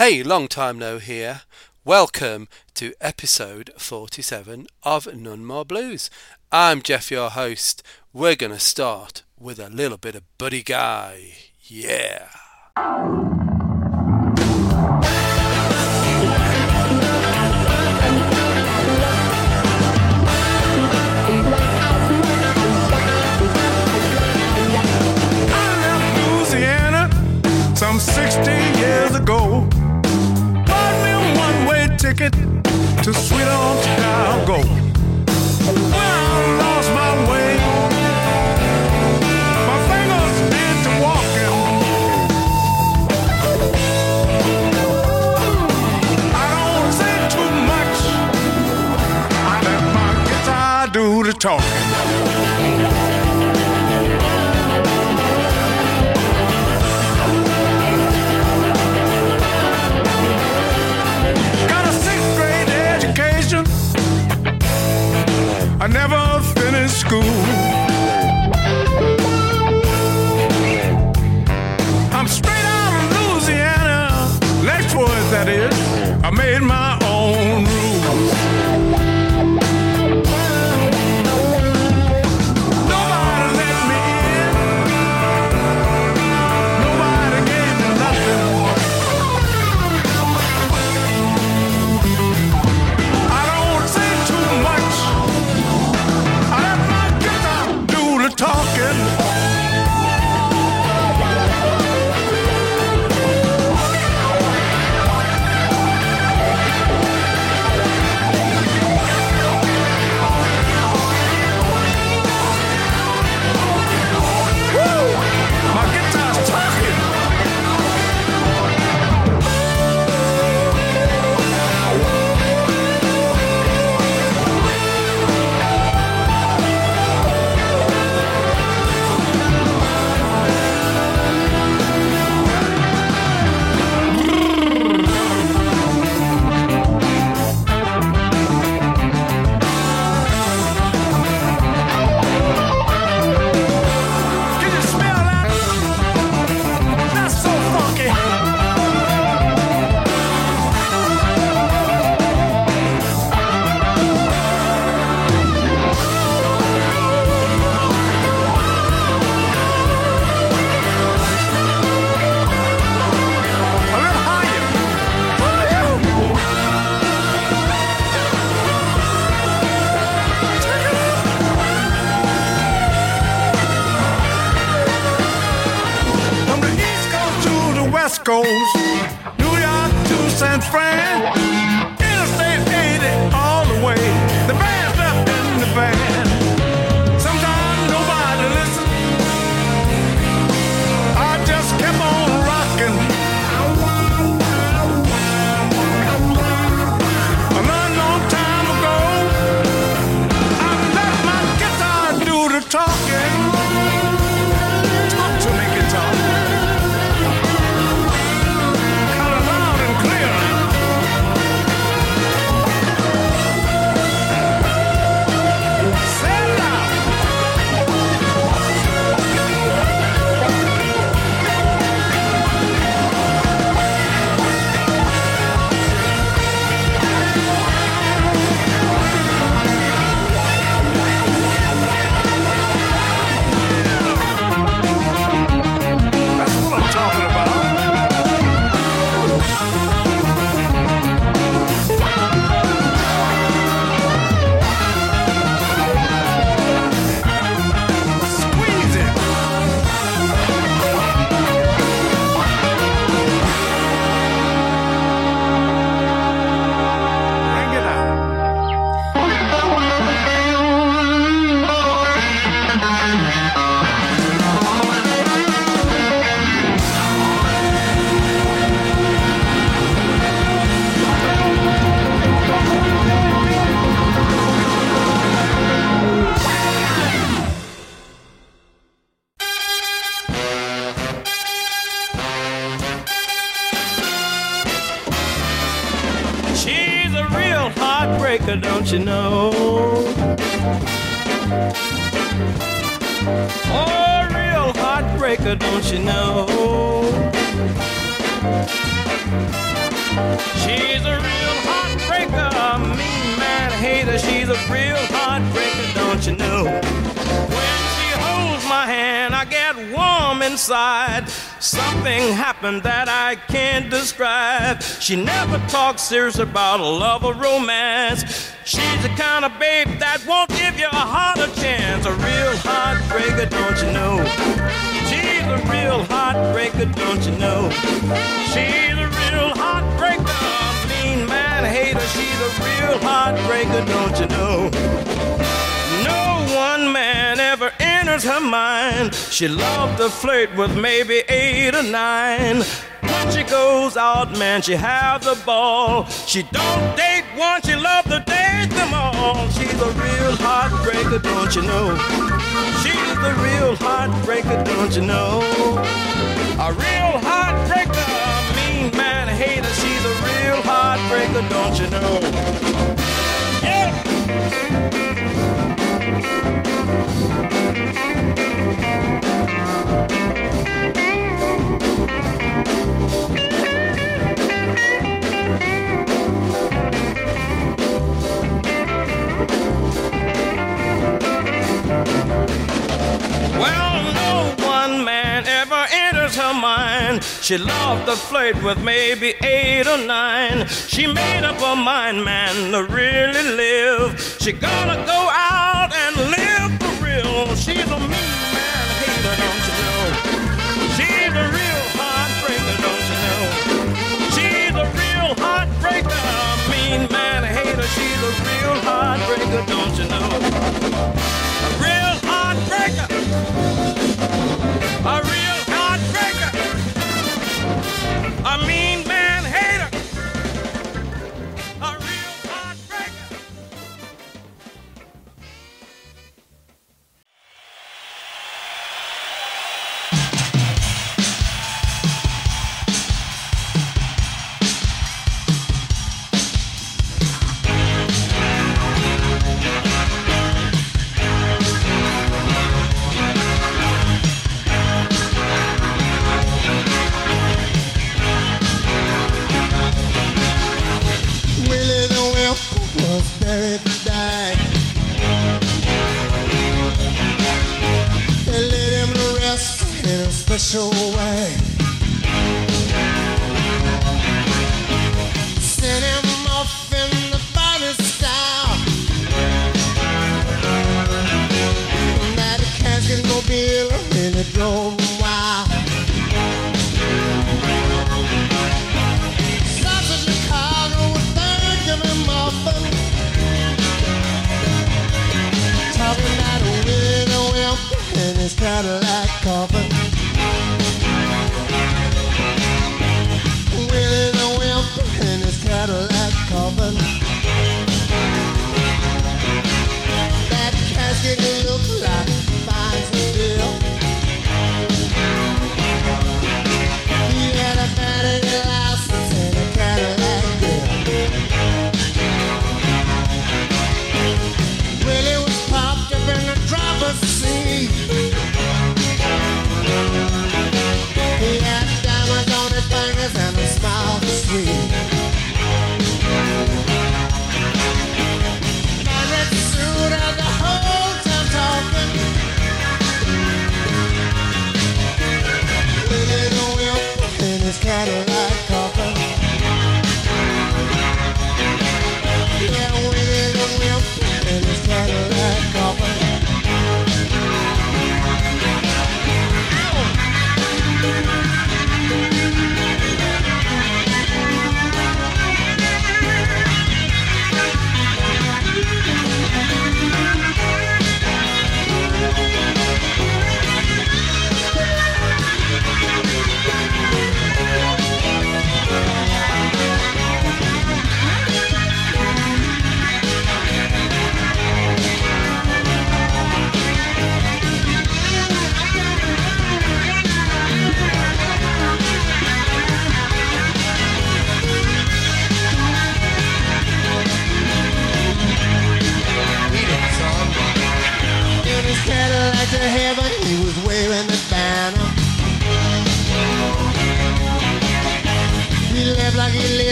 Hey, long time no here. Welcome to episode 47 of None More Blues. I'm Jeff, your host. We're going to start with a little bit of Buddy Guy. Yeah. to sweet old Chicago. Well, Roscoe's, New York to San Fran. Happened that I can't describe. She never talks serious about a love or romance. She's the kind of babe that won't give your heart a chance. A real heartbreaker, don't you know? She's a real heartbreaker, don't you know? She's a real heartbreaker, mean man hater. She's a real heartbreaker, don't you know? No one man ever enters her mind. She loved to flirt with maybe eight or nine. When she goes out, man, she have the ball. She don't date one, she love to date them all. She's a real heartbreaker, don't you know? She's the real heartbreaker, don't you know? A real heartbreaker, mean man hater. She's a real heartbreaker, don't you know? Yeah. She loved to flirt with maybe eight or nine. She made up her mind, man, to really live. She gonna go out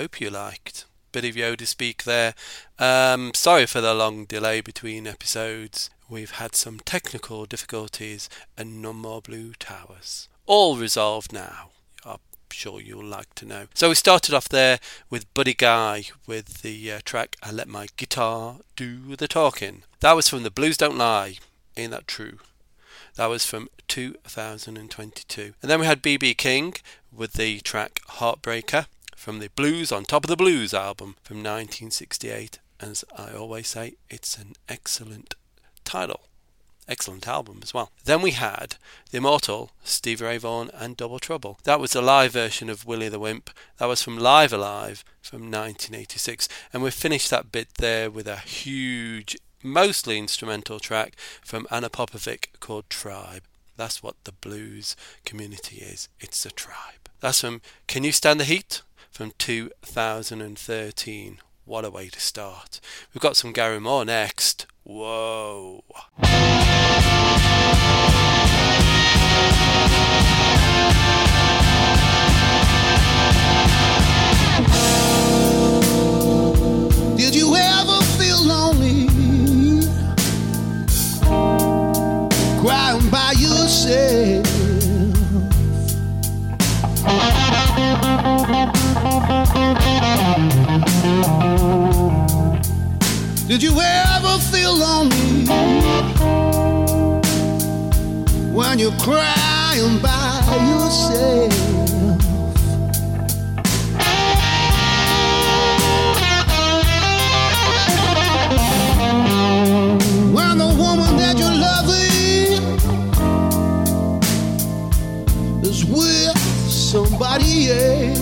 hope you liked. Bit of Yoda speak there. Um, sorry for the long delay between episodes. We've had some technical difficulties and no more blue towers. All resolved now. I'm sure you'll like to know. So we started off there with Buddy Guy with the uh, track I Let My Guitar Do the Talking. That was from the Blues Don't Lie. Ain't that true? That was from 2022. And then we had BB King with the track Heartbreaker from the Blues on Top of the Blues album from 1968. As I always say, it's an excellent title. Excellent album as well. Then we had the immortal Stevie Ray Vaughan and Double Trouble. That was a live version of Willie the Wimp. That was from Live Alive from 1986. And we finished that bit there with a huge, mostly instrumental track from Ana Popovic called Tribe. That's what the blues community is. It's a tribe. That's from Can You Stand the Heat? From 2013. What a way to start. We've got some Gary Moore next. Whoa. Did you ever feel lonely? Crying by yourself. Did you ever feel lonely when you're crying by yourself? When the woman that you're is with somebody else.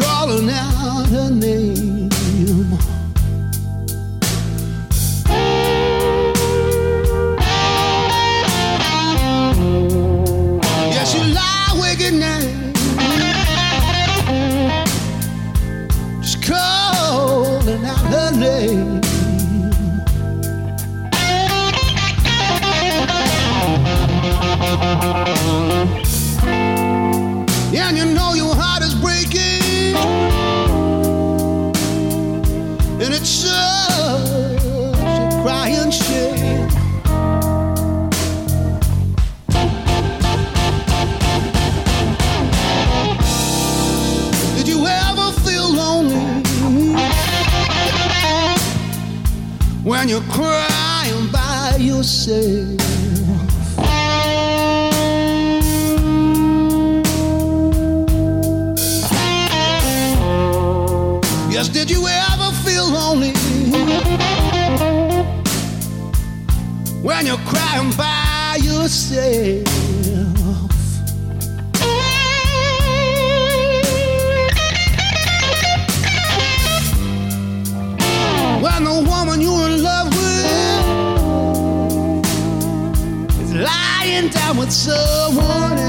Calling out her name. When you're crying by yourself? Yes, did you ever feel lonely when you're crying by yourself? When the someone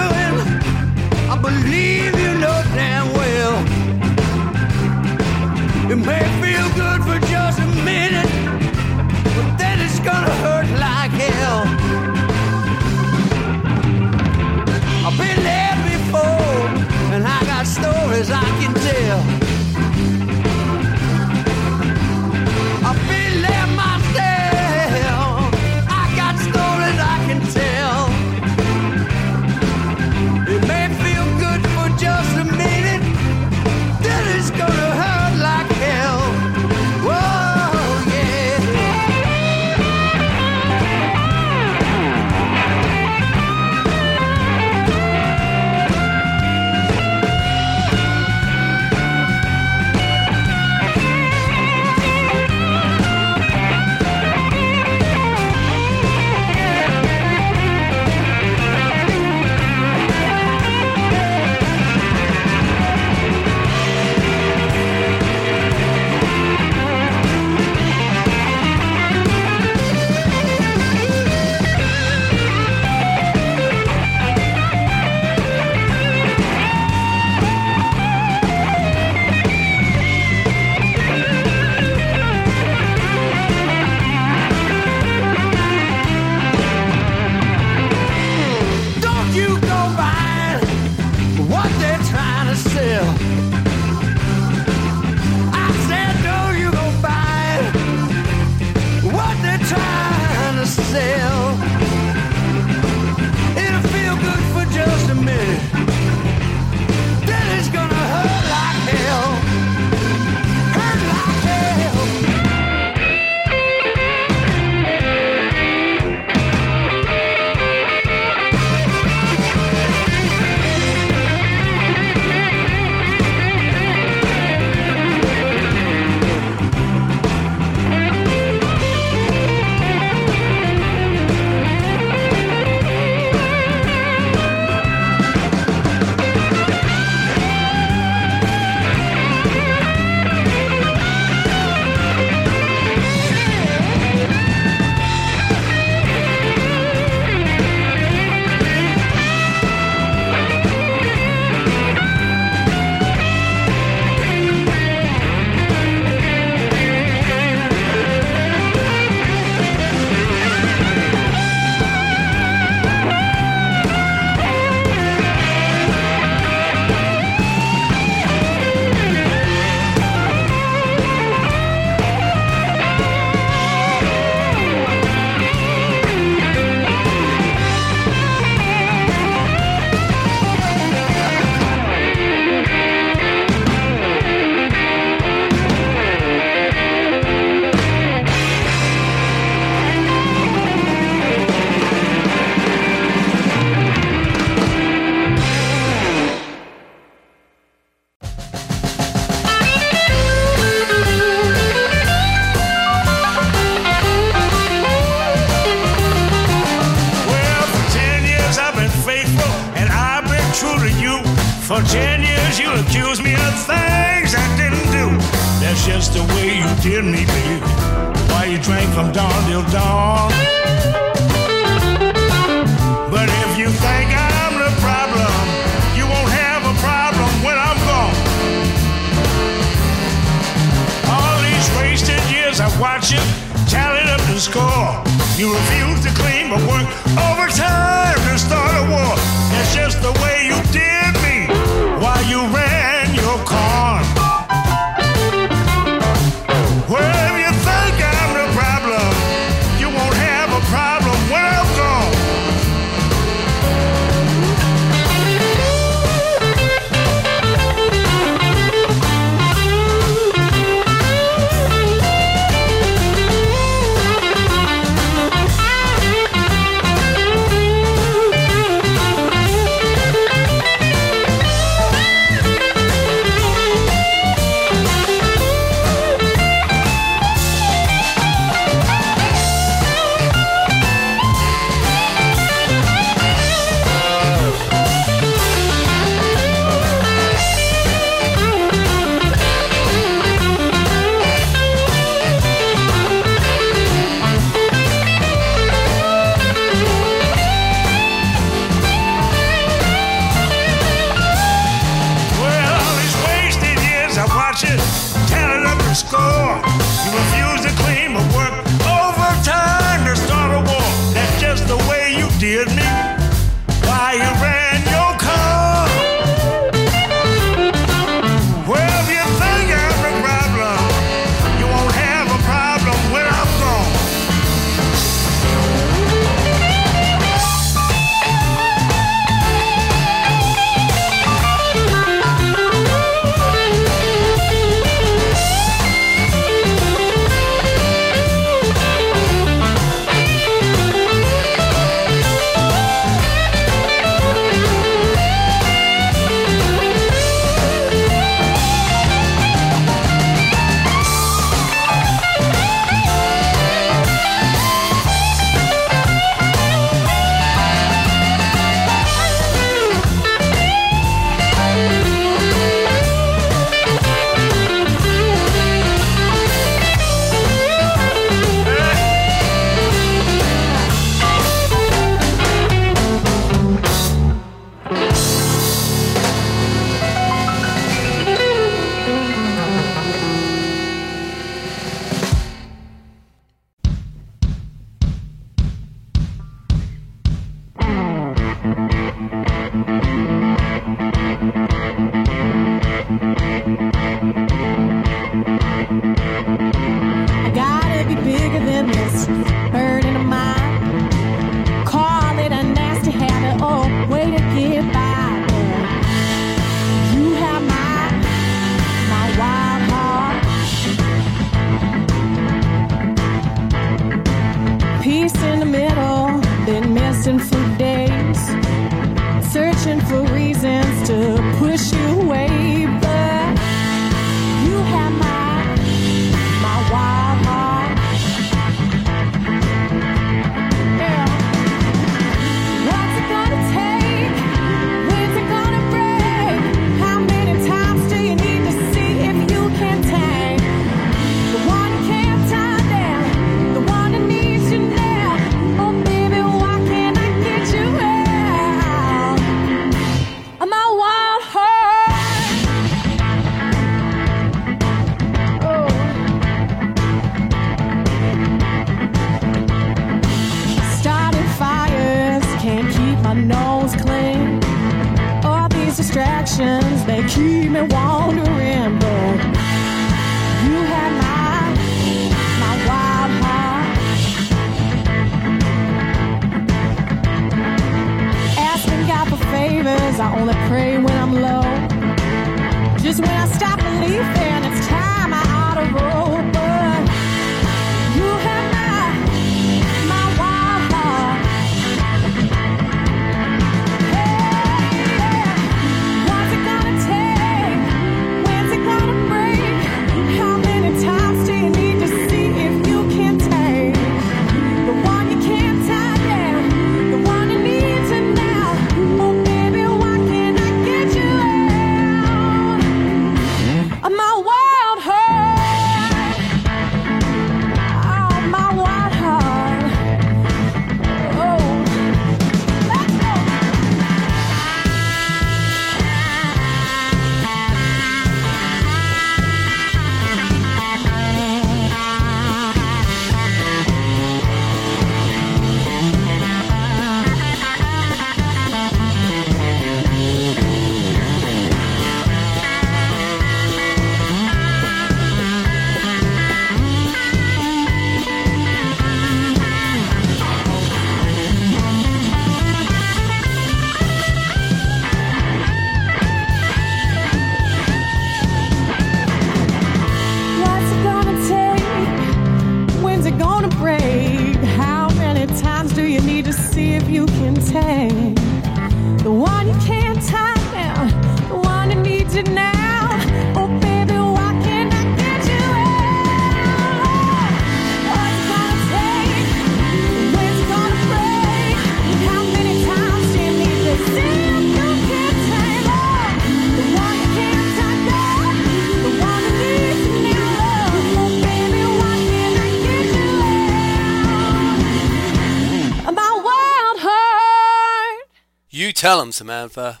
tell 'em, Samantha.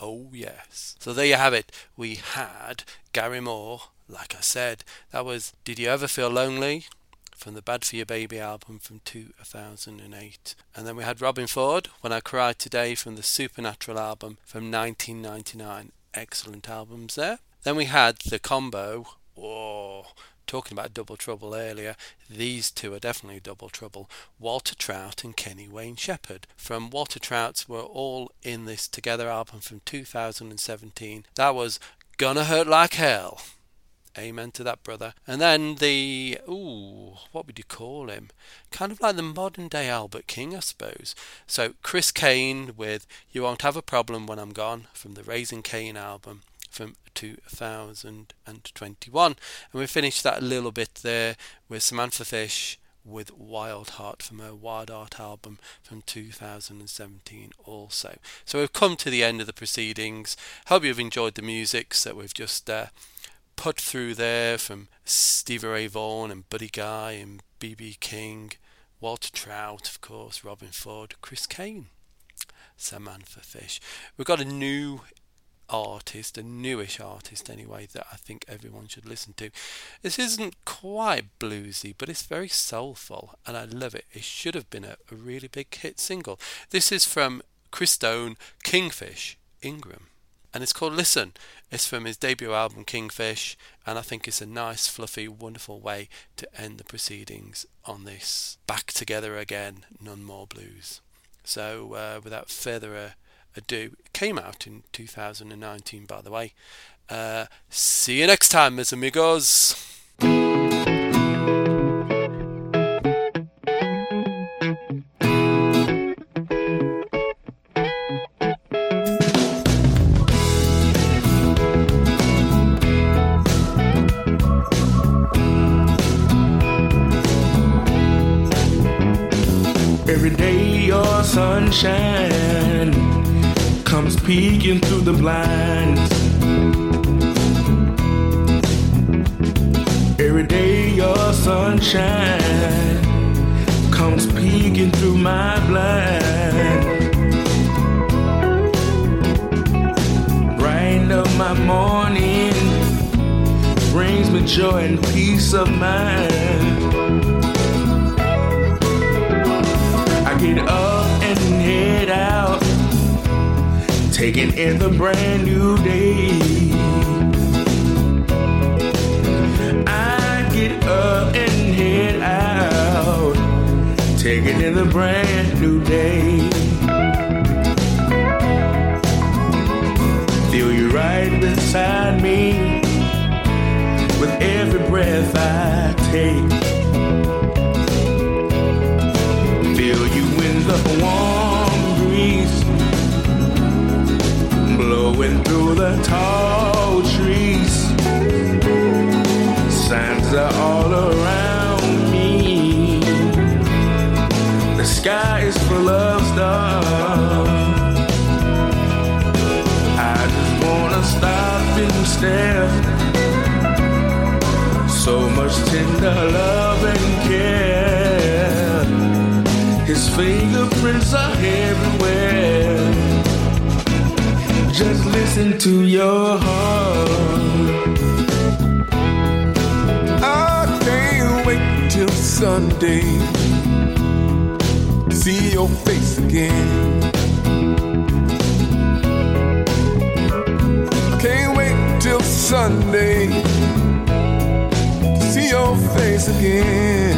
Oh, yes. So there you have it. We had Gary Moore like I said, that was Did You Ever Feel Lonely? from the Bad For Your Baby album from 2008. And then we had Robben Ford, When I Cried Today from the Supernatural album from 1999. Excellent albums there. Then we had the combo, whoa, talking about double trouble earlier, these two are definitely double trouble. Walter Trout and Kenny Wayne Shepherd. From Walter Trout's We're All in This Together album from 2017. That was Gonna Hurt Like Hell. Amen to that, brother. And then the, ooh, what would you call him? Kind of like the modern day Albert King, I suppose. So Chris Cain with You Won't Have a Problem When I'm Gone from the Raising Cain album from 2021. And we finished that a little bit there with Samantha Fish with Wild Heart from her Wild Heart album from 2017 also. So we've come to the end of the proceedings. Hope you've enjoyed the music that we've just uh, put through there from Stevie Ray Vaughan and Buddy Guy and B.B. King, Walter Trout, of course, Robben Ford, Chris Cain, Samantha Fish. We've got a new artist, a newish artist anyway, that I think everyone should listen to. This isn't quite bluesy, but it's very soulful, and I love it. It should have been a, a really big hit single. This is from Christone, Kingfish, Ingram and it's called Listen. It's from his debut album Kingfish, and I think it's a nice, fluffy, wonderful way to end the proceedings on this Back Together Again, None More Blues. So, uh, without further ado, it came out in 2019, by the way. Uh, see you next time, mis amigos. Blinds. Every day your sunshine comes peeking through my blind. Brighten up my morning, brings me joy and peace of mind. I get up taking in the brand new day. I get up and head out, taking in the brand new day. Feel you right beside me with every breath I take. Feel you in the warm blowing through the tall trees. Signs are all around me. The sky is full of stars. I just wanna stop and stare. So much tender love and care. His fingerprints are everywhere. Listen to your heart. I can't wait till Sunday. to See your face again. I can't wait till Sunday. to See your face again.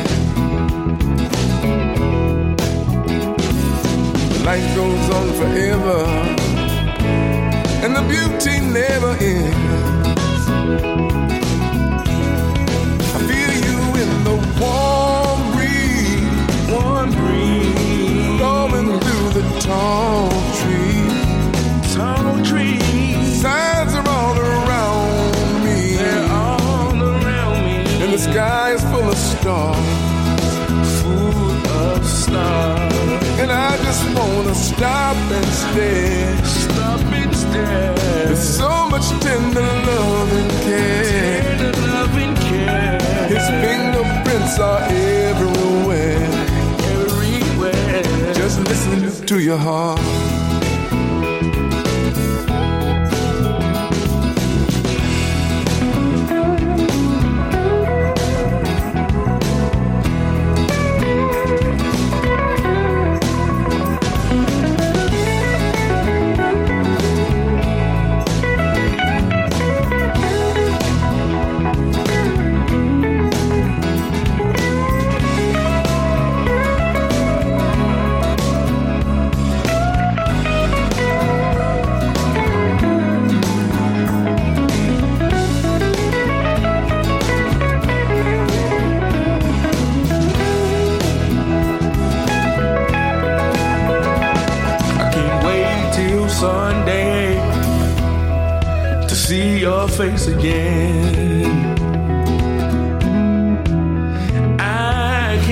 Life goes on forever, and the beauty never ends. I feel you in the warm your heart.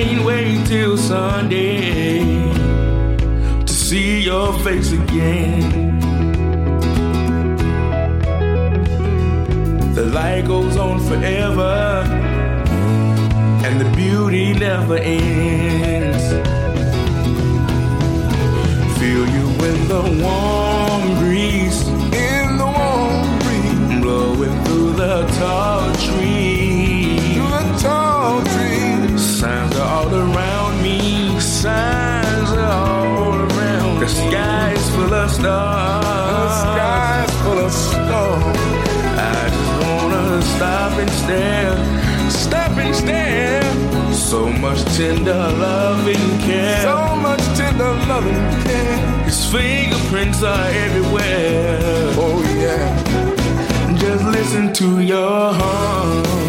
Can't wait till Sunday to see your face again. The light goes on forever, and the beauty never ends. Feel you in the warm stars, the sky's full of stars. I just wanna stop and stare, stop and stare. So much tender loving care. So much tender loving care. His fingerprints are everywhere. Oh yeah. Just listen to your heart.